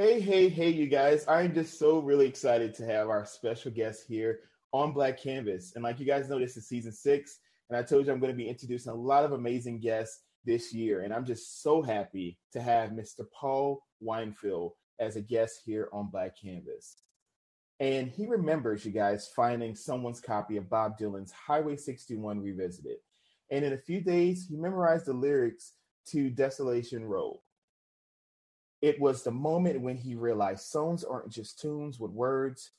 Hey, hey, hey, you guys. I'm just so really excited to have our special guest here on Black Canvas. And like you guys know, this is season six. And I told you I'm going to be introducing a lot of amazing guests this year. And I'm just so happy to have Mr. Paul Weinfield as a guest here on Black Canvas. And he remembers, you guys, finding someone's copy of Bob Dylan's Highway 61 Revisited. And in a few days, he memorized the lyrics to Desolation Row. It was the moment when he realized songs aren't just tunes with words,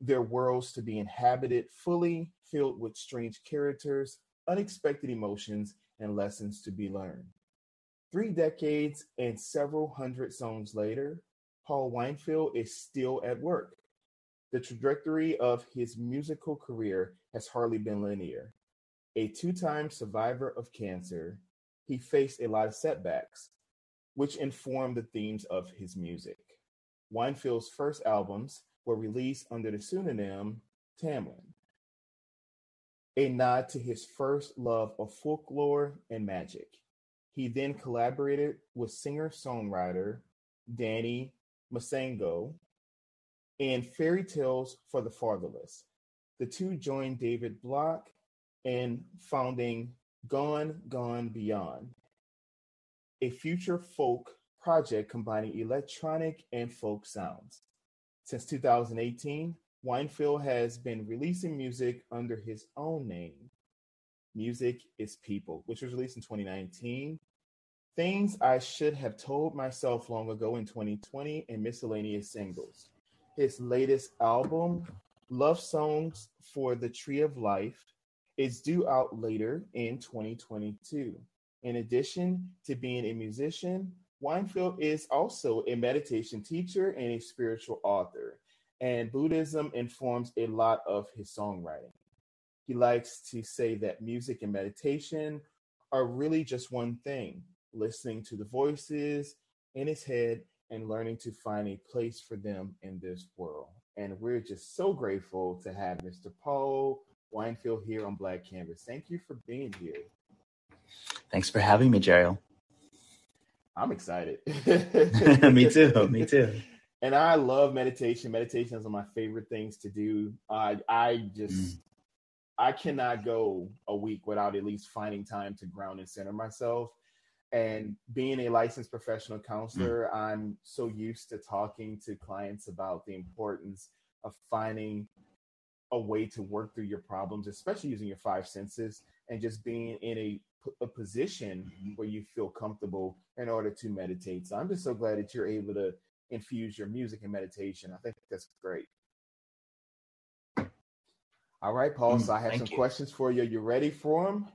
they're worlds to be inhabited fully, filled with strange characters, unexpected emotions, and lessons to be learned. Three decades and several hundred songs later, Paul Weinfield is still at work. The trajectory of his musical career has hardly been linear. A two time survivor of cancer, he faced a lot of setbacks, which informed the themes of his music. Weinfield's first albums were released under the pseudonym Tamlin, a nod to his first love of folklore and magic. He then collaborated with singer songwriter Danny Musengo in Fairy Tales for the Fatherless. The two joined David Block in founding Gone, Gone Beyond, a future folk project combining electronic and folk sounds. Since 2018, Weinfield has been releasing music under his own name, Music is People, which was released in 2019. Things I Should Have Told Myself Long Ago in 2020, and miscellaneous singles. His latest album, Love Songs for the Tree of Life, is due out later in 2022. In addition to being a musician, Weinfield is also a meditation teacher and a spiritual author, and Buddhism informs a lot of his songwriting. He likes to say that music and meditation are really just one thing listening to the voices in his head and learning to find a place for them in this world. And we're just so grateful to have Mr. Paul Weinfield here on Black Canvas. Thank you for being here. Thanks for having me, Jeriel. I'm excited. me too. Me too. And I love meditation. Meditation is one of my favorite things to do. I I just mm. I cannot go a week without at least finding time to ground and center myself. And being a licensed professional counselor, mm. I'm so used to talking to clients about the importance of finding a way to work through your problems, especially using your five senses and just being in a, a position mm-hmm. where you feel comfortable in order to meditate. So I'm just so glad that you're able to infuse your music and meditation. I think that's great. All right, Paul. Mm, so I have some you. questions for you. Are you ready for them?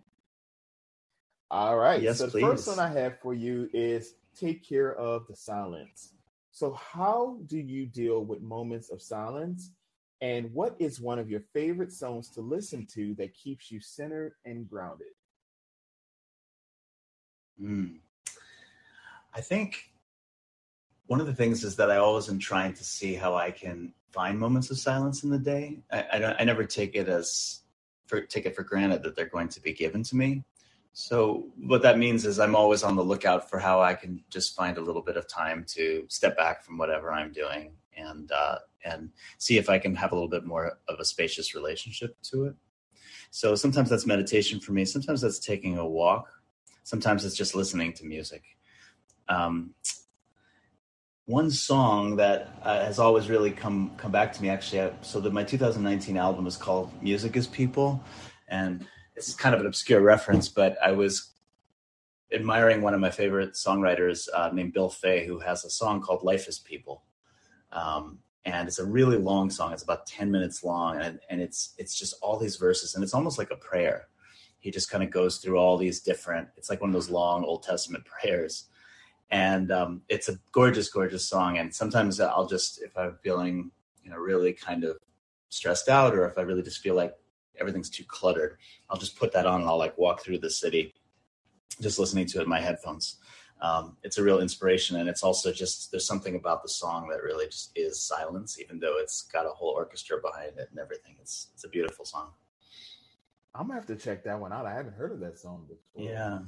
All right. Yes, so the please. first one I have for you is take care of the silence. So how do you deal with moments of silence and what is one of your favorite songs to listen to that keeps you centered and grounded? Mm. I think one of the things is that I always am trying to see how I can find moments of silence in the day. I, I, don't, I never take it as for, take it for granted that they're going to be given to me. So what that means is I'm always on the lookout for how I can just find a little bit of time to step back from whatever I'm doing and uh, and see if I can have a little bit more of a spacious relationship to it. So sometimes that's meditation for me. Sometimes that's taking a walk. Sometimes it's just listening to music. Um, one song that uh, has always really come come back to me actually I, so that my 2019 album is called music is people and it's kind of an obscure reference but i was admiring one of my favorite songwriters uh, named bill fay who has a song called life is people um, and it's a really long song. It's about ten minutes long, and and it's it's just all these verses, and it's almost like a prayer. He just kind of goes through all these different. It's like one of those long Old Testament prayers, and um, it's a gorgeous, gorgeous song. And sometimes I'll just, if I'm feeling, you know, really kind of stressed out, or if I really just feel like everything's too cluttered, I'll just put that on and I'll like walk through the city, just listening to it in my headphones um, it's a real inspiration and it's also just there's something about the song that really just is silence even though it's got a whole orchestra behind it and everything it's it's a beautiful song i'm gonna have to check that one out i haven't heard of that song before yeah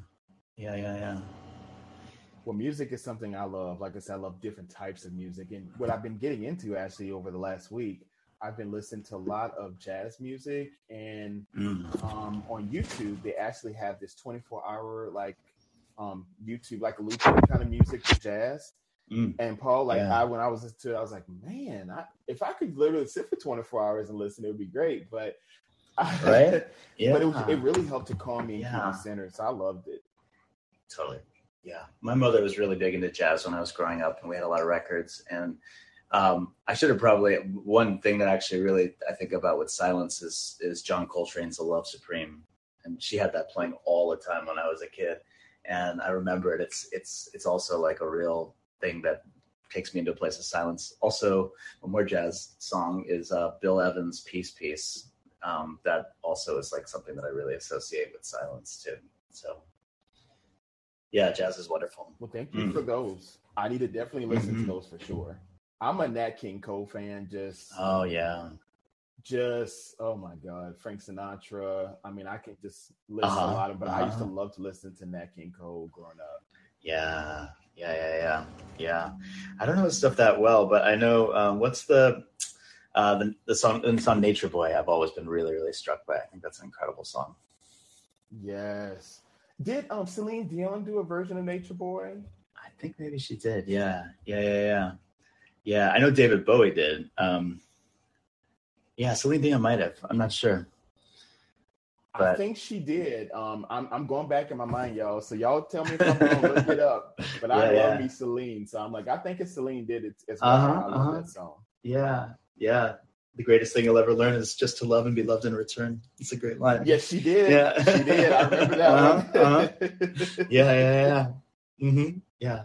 yeah yeah yeah Well, music is something I love. Like I said, I love different types of music. And what I've been getting into actually over the last week, I've been listening to a lot of jazz music. And Mm. um, on YouTube, they actually have this 24 hour like um, YouTube, like a loop kind of music for jazz. Mm. And Paul, like Yeah. I, when I was listening to it, I was like, man, I, if I could literally sit for 24 hours and listen, it would be great. But Right? Yeah. but it, was, it really helped to calm me and keep Yeah. me centered. So I loved it. Totally. Yeah. My mother was really big into jazz when I was growing up, and we had a lot of records. And um, I should have probably one thing that actually really I think about with silence is is John Coltrane's "The Love Supreme," and she had that playing all the time when I was a kid. And I remember it. It's it's it's also like a real thing that takes me into a place of silence. Also, one more jazz song is uh, Bill Evans' "Peace Piece." Um, that also is like something that I really associate with silence too. So yeah, jazz is wonderful. Well, thank you Mm. for those. I need to definitely listen Mhm. to those for sure. I'm a Nat King Cole fan. Just, Oh yeah, just oh my god, Frank Sinatra. I mean, I can just listen Uh-huh, a lot of, but I used to uh-huh. love to listen to Nat King Cole growing up. yeah, yeah, yeah, yeah, yeah. I don't know his stuff that well, but I know um, what's the uh, the the song the song Nature Boy. I've always been really really struck by. I think that's an incredible song. Yes. Did um Celine Dion do a version of Nature Boy? I think maybe she did. Yeah, yeah, yeah, yeah. Yeah, I know David Bowie did. Um, yeah, Celine Dion might have. I'm not sure. I think she did. Um, I'm I'm going back in my mind, y'all. So y'all tell me if I'm wrong. Look it up. But I love yeah. me Celine, so I'm like, I think if Celine did it as well. Uh-huh, I love uh-huh. that song. Yeah, yeah. The greatest thing you'll ever learn is just to love and be loved in return. It's a great line. Yes, she did. Yeah. She did. I remember that Uh-huh, one. Yeah, yeah, yeah. Mm-hmm. Yeah.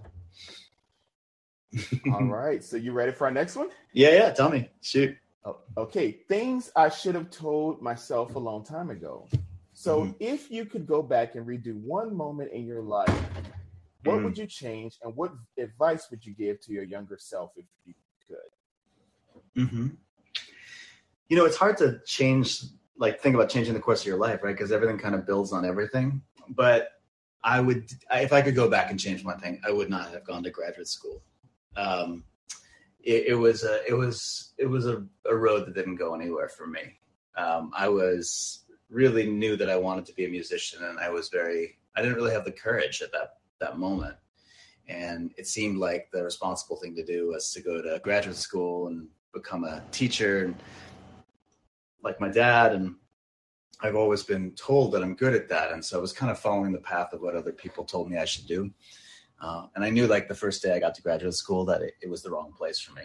All right. So you ready for our next one? Yeah, yeah. Tell me. Shoot. Oh, okay. Things I should have told myself a long time ago. So Mhm. if you could go back and redo one moment in your life, what Mm. would you change and what advice would you give to your younger self if you? Mm-hmm. You know, it's hard to change, like, think about changing the course of your life, right? Because everything kind of builds on everything. But I would, if I could go back and change one thing, I would not have gone to graduate school. Um, it, it was a, it was, it was a, a road that didn't go anywhere for me. Um, I was really knew that I wanted to be a musician, and I was very, I didn't really have the courage at that that moment. And it seemed like the responsible thing to do was to go to graduate school and become a teacher, and like my dad. And I've always been told that I'm good at that, and so I was kind of following the path of what other people told me I should do. Uh, and I knew, like the first day I got to graduate school, that it, it was the wrong place for me.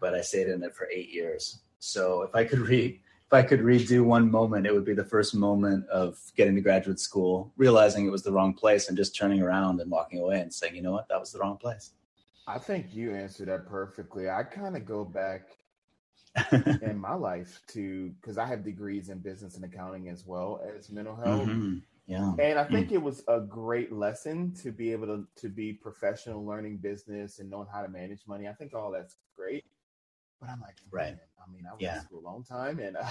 But I stayed in it for eight years. So if I could read if I could redo one moment, it would be the first moment of getting to graduate school, realizing it was the wrong place, and just turning around and walking away and saying, "You know what? That was the wrong place." I think you answered that perfectly. I kind of go back in my life to because I have degrees in business and accounting as well as mental health. Mhm. Yeah. And I think it was a great lesson to be able to to be professional, learning business and knowing how to manage money. I think all that's great. But I'm like, Right. I mean, I went Yeah. to school a long time, and uh,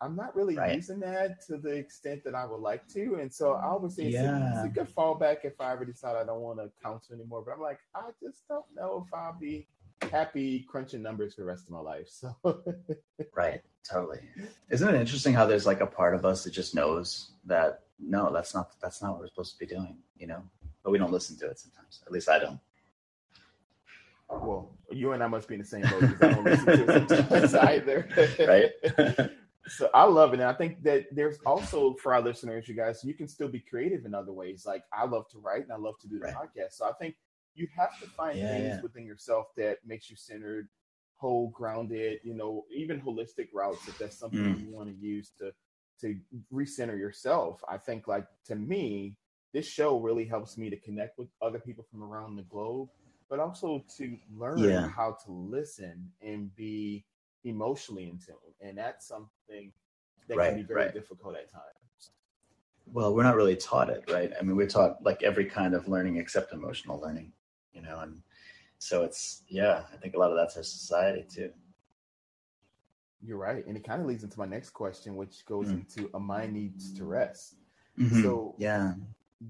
I'm not really Right. using that to the extent that I would like to. And so I always say it's, a, it's a good fallback if I ever decide I don't want to counsel anymore. But I'm like, I just don't know if I'll be happy crunching numbers for the rest of my life. So Right. Totally. Isn't it interesting how there's like a part of us that just knows that no, that's not that's not what we're supposed to be doing, you know? But we don't listen to it sometimes. At least I don't. Well, you and I must be in the same boat because I don't listen to it sometimes either. Right? so I love it. And I think that there's also for our listeners, you guys, you can still be creative in other ways. Like I love to write and I love to do the Right. podcast. So I think you have to find Yeah, things yeah. within yourself that makes you centered, whole, grounded, you know, even holistic routes if that's something Mm. you want to use to to recenter yourself. I think like to me, this show really helps me to connect with other people from around the globe, but also to learn Yeah. how to listen and be emotionally in tune. And that's something that Right, can be very right. difficult at times. well, we're not really taught it, right? I mean, we're taught like every kind of learning except emotional learning, you know, and so it's yeah, I think a lot of that's our society too. You're right. And it kind of leads into my next question, which goes Mm. into a mind needs to rest. Mhm. So yeah.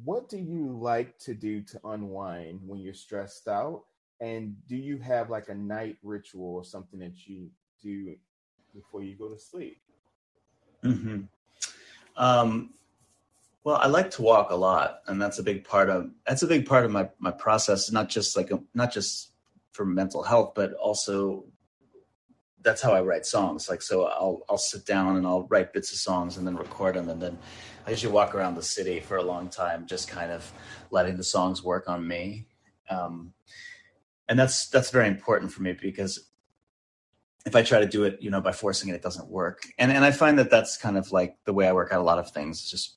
what do you like to do to unwind when you're stressed out? And do you have like a night ritual or something that you do before you go to sleep? Mm-hmm. Um, well, I like to walk a lot, and that's a big part of that's a big part of my my process. Not just like a, not just for mental health, but also that's how I write songs. Like so, I'll I'll sit down and I'll write bits of songs and then record them, and then I usually walk around the city for a long time, just kind of letting the songs work on me. Um, and that's that's very important for me because if I try to do it, you know, by forcing it, it doesn't work. And and I find that that's kind of like the way I work out a lot of things, just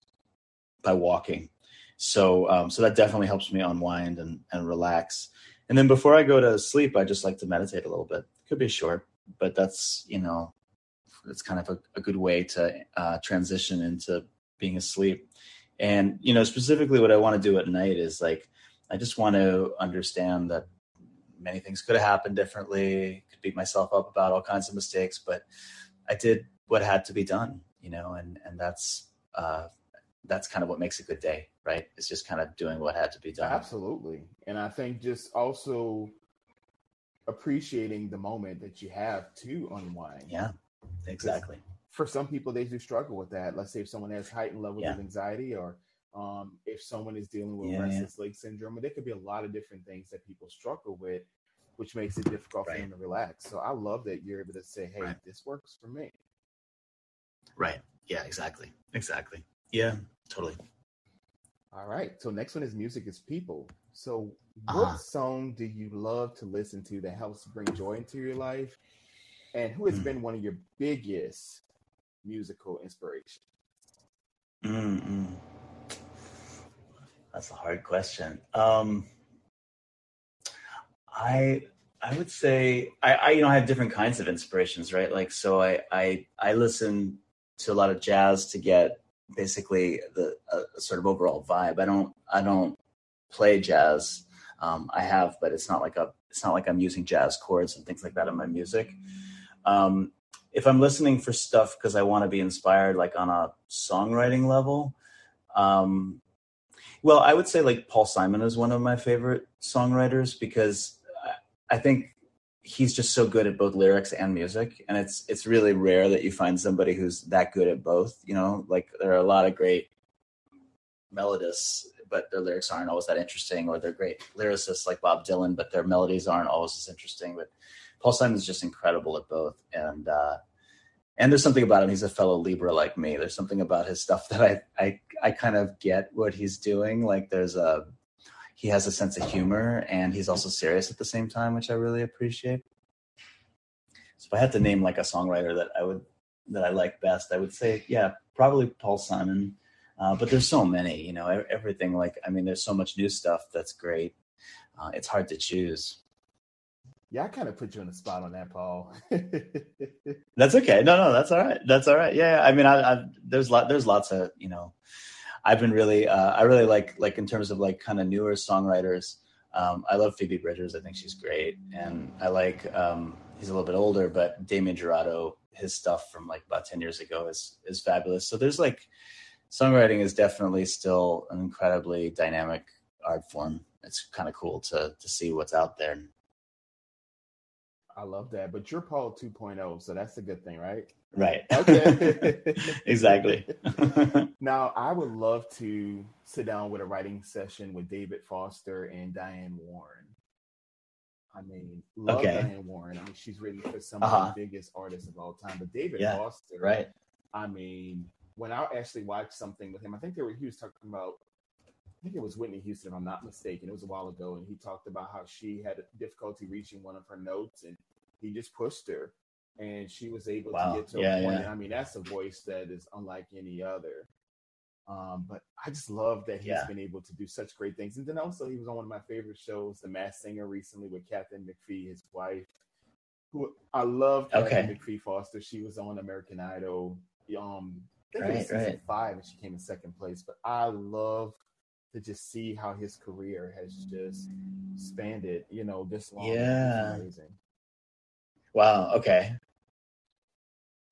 by walking. So um, so that definitely helps me unwind and and relax. And then before I go to sleep, I just like to meditate a little bit. Could be short, but that's you know, it's kind of a, a good way to uh, transition into being asleep. And you know, specifically, what I want to do at night is like I just want to understand that many things could have happened differently. Beat myself up about all kinds of mistakes, but I did what had to be done, you know, and and that's uh, that's kind of what makes a good day, right? It's just kind of doing what had to be done. Absolutely, and I think just also appreciating the moment that you have to unwind. Yeah, exactly. For some people, they do struggle with that. Let's say if someone has heightened levels yeah. of anxiety or um, if someone is dealing with yeah, restless yeah. leg syndrome, there could be a lot of different things that people struggle with, which makes it difficult right. for them to relax. So I love that you're able to say, "Hey, right. this works for me." Right. Yeah. Exactly. Exactly. Yeah. Totally. All right. So next one is music is people. So what uh-huh. song do you love to listen to that helps bring joy into your life? And who has mm. been one of your biggest musical inspirations? Mm-mm. That's a hard question. Um, I I would say I, I you know I have different kinds of inspirations, right? Like so I I I listen to a lot of jazz to get basically the sort of overall vibe. I don't I don't play jazz. Um, I have, but it's not like a it's not like I'm using jazz chords and things like that in my music. Um, if I'm listening for stuff because I want to be inspired, like on a songwriting level, um, well, I would say like Paul Simon is one of my favorite songwriters because I think he's just so good at both lyrics and music and it's it's really rare that you find somebody who's that good at both you know like there are a lot of great melodists but their lyrics aren't always that interesting or they're great lyricists like bob dylan but their melodies aren't always as interesting but paul simon's just incredible at both and uh and there's something about him. He's a fellow Libra like me. There's something about his stuff that I I I kind of get what he's doing. Like there's a he has a sense of humor and he's also serious at the same time, which I really appreciate. So if I had to name like a songwriter that I would that I like best, I would say yeah, probably Paul Simon. Uh, but there's so many, you know, everything. Like I mean, there's so much new stuff that's great. Uh, it's hard to choose. Yeah, I kind of put you on the spot on that, Paul. that's okay. No, no, that's all right. That's all right. Yeah, I mean, I, I there's lot, there's lots of you know, I've been really, uh, I really like like in terms of like kind of newer songwriters. Um, I love Phoebe Bridgers. I think she's great, and I like um, he's a little bit older, but Damien Jurado, his stuff from like about ten years ago is is fabulous. So there's like songwriting is definitely still an incredibly dynamic art form. It's kind of cool to to see what's out there I love that. But you're Paul 2.0, so that's a good thing, right? Right. Okay. exactly. now, I would love to sit down with a writing session with David Foster and Diane Warren. I mean, love okay. Diane Warren. I mean, she's written for some uh-huh. of the biggest artists of all time. But David yeah, Foster, right? I mean, when I actually watched something with him, I think there were he was talking about I think it was Whitney Houston, if I'm not mistaken. It was a while ago, and he talked about how she had difficulty reaching one of her notes, and he just pushed her, and she was able wow. to get to yeah, a point. Yeah. I mean, that's a voice that is unlike any other. Um, but I just love that he's yeah. been able to do such great things. And then also, he was on one of my favorite shows, The Masked Singer, recently with Katharine McPhee, his wife, who I love. Katharine okay. McPhee Foster. She was on American Idol. Um, I think right, it was season right. five, and she came in second place. But I love to just see how his career has just expanded, you know, this long. Yeah. amazing. Wow. Okay.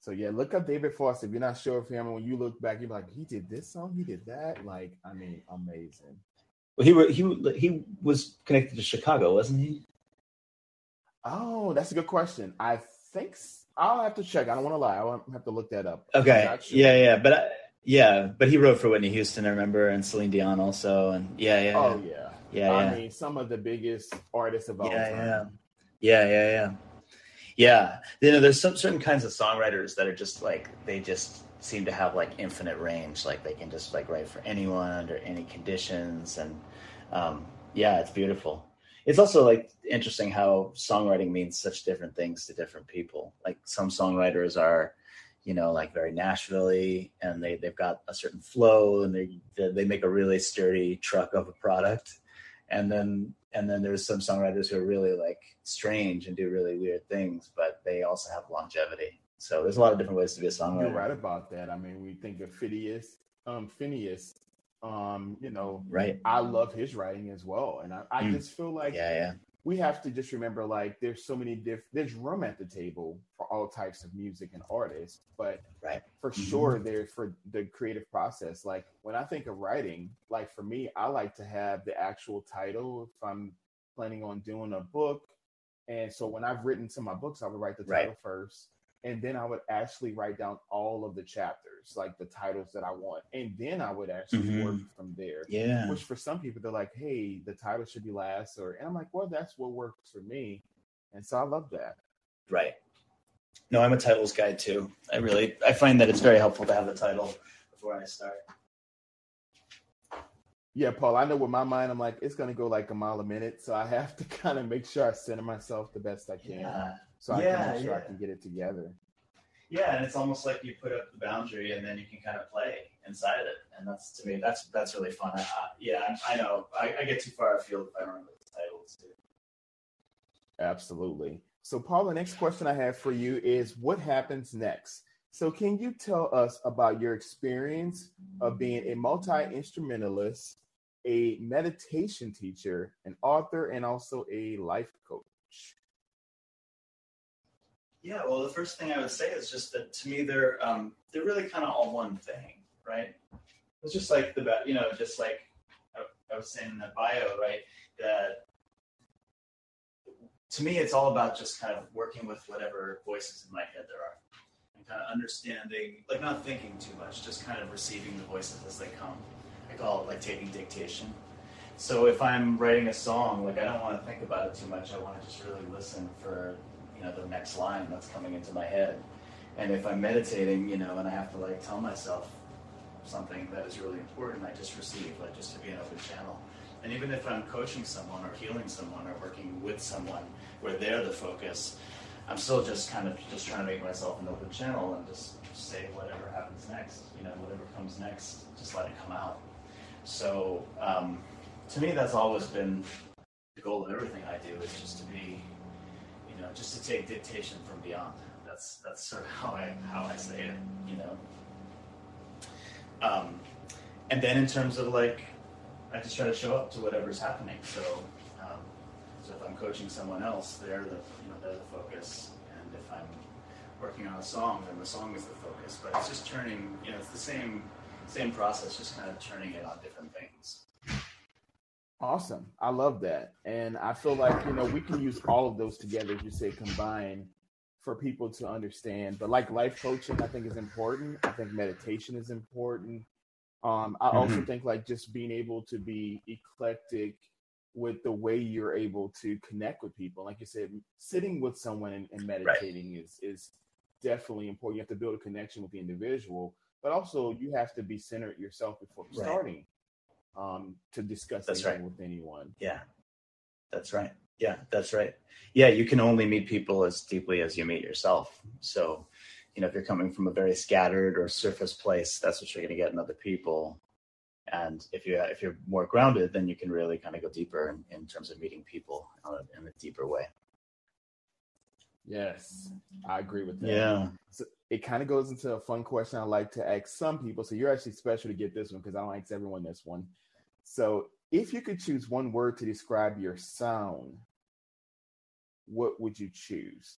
So yeah, look up David Foster. If you're not sure of him, when you look back, you're like, he did this song, he did that. Like, I mean, amazing. Well, he he he was connected to Chicago, wasn't he? Oh, that's a good question. I think I'll have to check. I don't want to lie. I'll have to look that up. Okay. Sure. Yeah, yeah, but I, yeah, but he wrote for Whitney Houston, I remember, and Celine Dion also, and yeah, yeah. Oh yeah. Yeah, I yeah. mean, some of the biggest artists of all yeah, time. Yeah, yeah, yeah, yeah. Yeah, you know, there's some certain kinds of songwriters that are just like they just seem to have like infinite range. Like they can just like write for anyone under any conditions, and um, yeah, it's beautiful. It's also like interesting how songwriting means such different things to different people. Like some songwriters are, you know, like very Nashville and they they've got a certain flow and they they make a really sturdy truck of a product and then and then there's some songwriters who are really like strange and do really weird things, but they also have longevity. So there's a lot of different ways to be a songwriter. You're right about that. I mean, we think of Phineas, um, Finneas, um, you know, right. I love his writing as well, and I, I mm. just feel like yeah, yeah we have to just remember like there's so many different there's room at the table for all types of music and artists but right for mm-hmm. sure there's for the creative process like when i think of writing like for me i like to have the actual title if i'm planning on doing a book and so when i've written some of my books i would write the title right. first and then I would actually write down all of the chapters, like the titles that I want, and then I would actually mm-hmm. work from there. Yeah. Which for some people they're like, "Hey, the title should be last," or and I'm like, "Well, that's what works for me," and so I love that. Right. No, I'm a titles guy too. I really I find that it's very helpful to have the title before I start. Yeah, Paul, I know with my mind, I'm like, it's going to go like a mile a minute. So I have to kind of make sure I center myself the best I can. Yeah so I yeah, can make sure yeah. I can get it together. Yeah, and it's almost like you put up the boundary, and then you can kind of play inside it, and that's to me that's that's really fun. I, I, yeah, I, know I, I, get too far afield if I don't remember the titles too. Absolutely. So, Paul, the next question I have for you is, what happens next? So, can you tell us about your experience of being a multi instrumentalist, a meditation teacher, an author, and also a life coach? Yeah, well, the first thing I would say is just that to me they're um, they're really kind of all one thing, right? It's just like the you know, just like I, I was saying in the bio, right? That to me, it's all about just kind of working with whatever voices in my head there are, and kind of understanding, like not thinking too much, just kind of receiving the voices as they come. I call it like taking dictation. So if I'm writing a song, like I don't want to think about it too much. I want to just really listen for you know the next line that's coming into my head. And if i'm meditating you know and i have to like tell myself something that is really important i just receive like just to be an open channel. And even if i'm coaching someone or healing someone or working with someone where they're the focus i'm still just kind of just trying to make myself an open channel and just say whatever happens next you know whatever comes next just let it come out. So um, to me that's always been the goal of everything i do is just to be you know, just to take dictation from beyond. That's that's sort of how I how I say it, you know. Um, and then in terms of like, I just try to show up to whatever's happening. So, um, so if I'm coaching someone else, they're the you know they're the focus, and if I'm working on a song, then the song is the focus. But it's just turning, you know, it's the same same process, just kind of turning it on different. Awesome. I love that. And I feel like, you know, we can use all of those together, as you say, combine for people to understand. But like life coaching, I think is important. I think meditation is important. Um, I mm-hmm. also think like just being able to be eclectic with the way you're able to connect with people. Like you said, sitting with someone and, and meditating right. is is definitely important. You have to build a connection with the individual, but also you have to be centered yourself before right. starting um, to discuss that's anything right. with anyone. Yeah, that's right. Yeah, that's right. Yeah, you can only meet people as deeply as you meet yourself. So, you know, if you're coming from a very scattered or surface place, that's what you're going to get in other people. And if you if you're more grounded, then you can really kind of go deeper in, in terms of meeting people in a deeper way. Yes, I agree with that. Yeah. So it kind of goes into a fun question I like to ask some people. So you're actually special to get this one because I don't ask everyone this one. So if you could choose one word to describe your sound, what would you choose?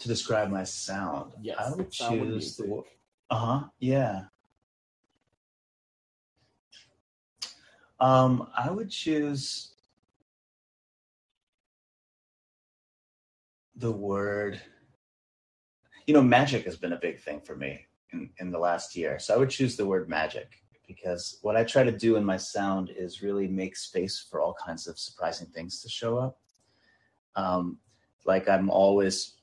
To describe my sound, Yes, I would choose the. music. Uh huh. Yeah. Um, I would choose the word. You know, magic has been a big thing for me in, in the last year. So I would choose the word magic because what I try to do in my sound is really make space for all kinds of surprising things to show up. Um, like I'm always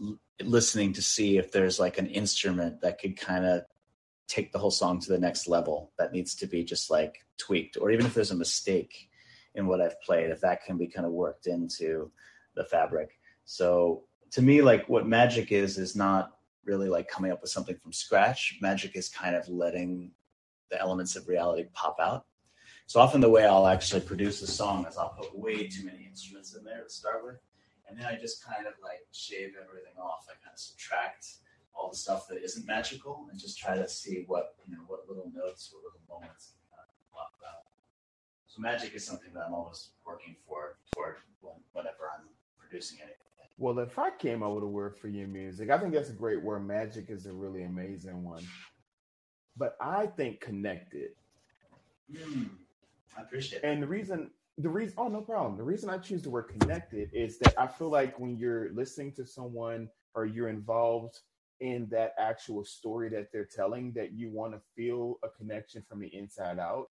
l- listening to see if there's like an instrument that could kind of take the whole song to the next level that needs to be just like tweaked, or even if there's a mistake in what I've played, if that can be kind of worked into the fabric. So to me, like what magic is, is not really like coming up with something from scratch. Magic is kind of letting the elements of reality pop out. So often the way I'll actually produce a song is I'll put way too many instruments in there to start with. And then I just kind of like shave everything off. I kind of subtract all the stuff that isn't magical and just try to see what, you know, what little notes, what little moments of pop out. So magic is something that I'm always working for, toward whenever I'm producing anything. Well, if I came up with a word for your music, I think that's a great word. Magic is a really amazing one. But I think connected. Mm, I appreciate it. And the reason, the reason, oh, no problem. The reason I choose the word connected is that I feel like when you're listening to someone or you're involved in that actual story that they're telling, that you want to feel a connection from the inside out.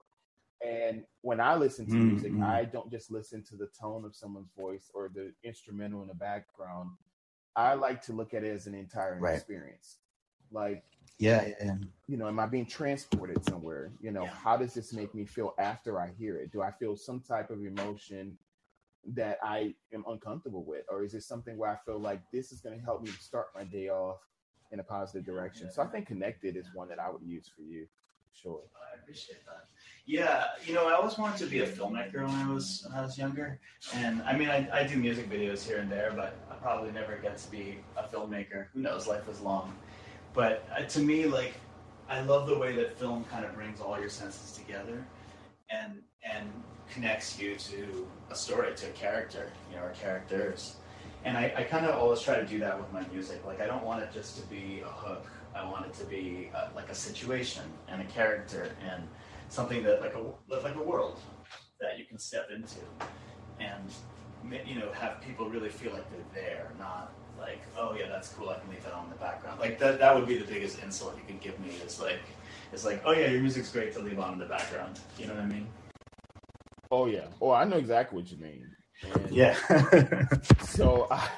And when I listen to music, Mhm. I don't just listen to the tone of someone's voice or the instrumental in the background. I like to look at it as an entire Right. experience. Like, Yeah, yeah, yeah. you know, am I being transported somewhere? You know, Yeah. how does this make me feel after I hear it? Do I feel some type of emotion that I am uncomfortable with? Or is it something where I feel like this is going to help me start my day off in a positive direction? So I think connected is one that I would use for you. Sure. I appreciate that. Yeah, you know, I always wanted to be a filmmaker when I was when I was younger, and I mean, I, I do music videos here and there, but I probably never get to be a filmmaker. Who knows? Life is long. But uh, to me, like, I love the way that film kind of brings all your senses together, and and connects you to a story, to a character, you know, or characters. And I, I kind of always try to do that with my music. Like, I don't want it just to be a hook. I want it to be uh like a situation and a character and something that like a like a world that you can step into and you know have people really feel like they're there, not like oh yeah that's cool I can leave that on in the background. Like that that would be the biggest insult you could give me is like it's like oh yeah your music's great to leave on in the background. You know what I mean? Oh, yeah. Oh, I know exactly what you mean. And Yeah. so I,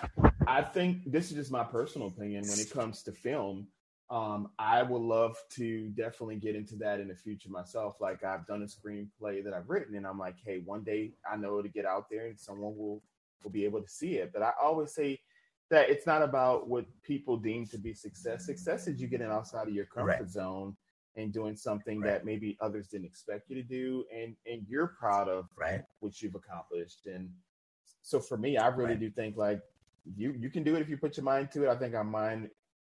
I think this is just my personal opinion when it comes to film. Um, I would love to definitely get into that in the future myself. Like I've done a screenplay that I've written, and I'm like, hey, one day I know to get out there and someone will will be able to see it. But I always say that it's not about what people deem to be success. Success is you getting outside of your comfort Right. zone and doing something Right. that maybe others didn't expect you to do, and and you're proud of right. what you've accomplished. And so for me, I really do think like you you can do it if you put your mind to it. I think our mind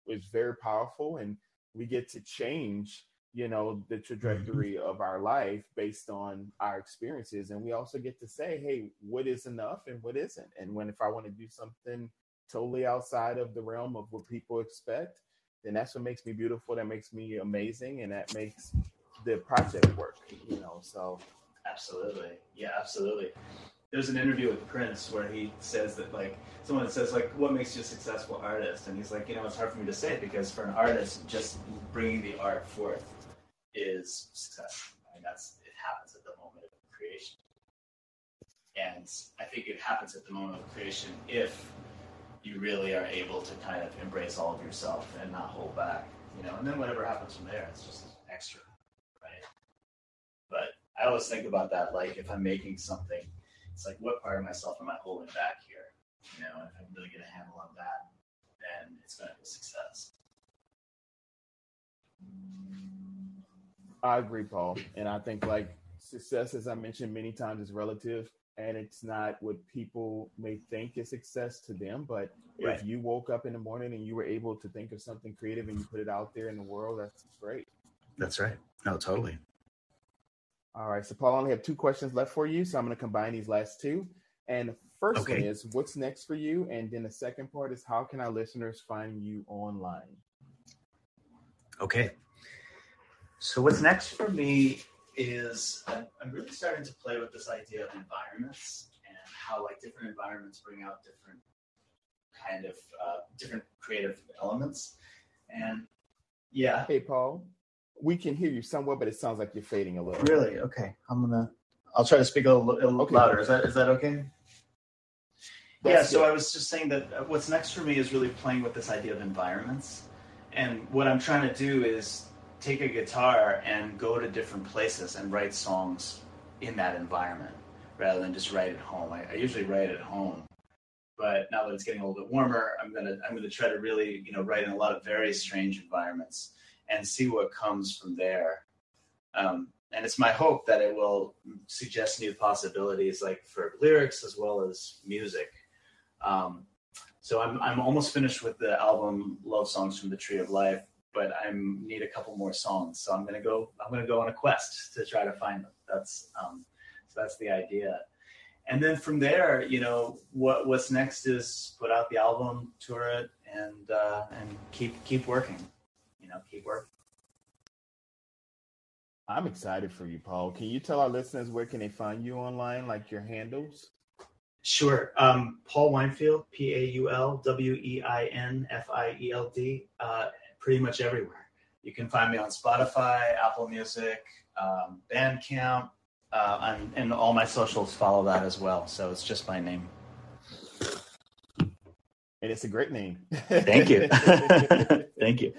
is very powerful and we get to change, you know, the mm-hmm. trajectory of our life based on our experiences. And we also get to say, hey, what is enough and what isn't? And when if I want to do something totally outside of the realm of what people expect, then that's what makes me beautiful, that makes me amazing, and that makes the project work, you know. So Absolutely. Yeah, absolutely. There's an interview with Prince where he says that like someone says like what makes you a successful artist and he's like you know it's hard for me to say because for an artist just bringing the art forth is success. Mean that's it happens at the moment of creation. And I think it happens at the moment of creation if you really are able to kind of embrace all of yourself and not hold back, you know. And then whatever happens from there, it's just extra, right? But I always think about that, like if I'm making something, it's like what part of myself am I holding back here? You know, if I'm really get a handle on that, then it's going to be a success. I agree, Paul. And I think like success, as I mentioned many times, is relative and it's not what people may think is success to them. But Right. if you woke up in the morning and you were able to think of something creative and you put it out there in the world, that's great. That's right. No, totally. All right. So Paul, I only have two questions left for you. So I'm going to combine these last two. And the first Okay. one is what's next for you? And then the second part is how can our listeners find you online? Okay. So what's next for me is I'm, I'm really starting to play with this idea of environments and how like different environments bring out different kind of uh, different creative elements. And yeah, Hey, Paul, we can hear you somewhat, but it sounds like you're fading a little. really okay. I'm gonna. I'll try to speak a little, a little Okay. louder. Is that is that okay? yeah, That's so good. I was just saying that uh, what's next for me is really playing with this idea of environments. And what I'm trying to do is take a guitar and go to different places and write songs in that environment rather than just write at home. I, I usually write at home. But now that it's getting a little bit warmer, I'm gonna I'm gonna try to really, you know, write in a lot of very strange environments and see what comes from there. Um, and it's my hope that it will suggest new possibilities like for lyrics as well as music. Um, so I'm I'm almost finished with the album Love Songs from the Tree of Life, but I need a couple more songs. So I'm gonna go I'm gonna go on a quest to try to find them. That's um, so that's the idea. And then from there, you know, what what's next is put out the album, tour it, and uh, and keep keep working. You know, keep working. I'm excited for you, Paul. Can you tell our listeners where can they find you online, like your handles? Sure. Um, Paul Weinfield, P A U L W E I N F I E L D, uh, pretty much everywhere. You can find me on Spotify, Apple Music, um, Bandcamp, uh, and, and all my socials follow that as well. So it's just my name. And it's a great name. Thank you. Thank you.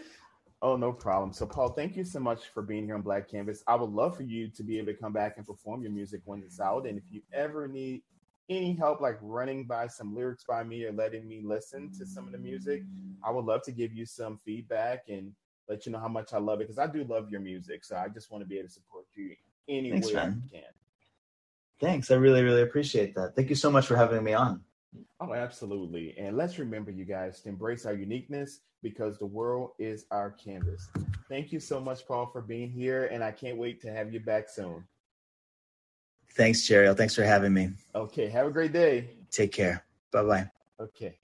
Oh, no problem. So, Paul, thank you so much for being here on Black Canvas. I would love for you to be able to come back and perform your music when it's out. And if you ever need any help, like running by some lyrics by me or letting me listen to some of the music, I would love to give you some feedback and let you know how much I love it because I do love your music. So, I just want to be able to support you any Thanks, way I man. can. Thanks. I really, really appreciate that. Thank you so much for having me on. Oh, absolutely. And let's remember, you guys, to embrace our uniqueness because the world is our canvas. Thank you so much, Paul, for being here. And I can't wait to have you back soon. Thanks, Jeriel. Thanks for having me. Okay. Have a great day. Take care. Bye bye. Okay.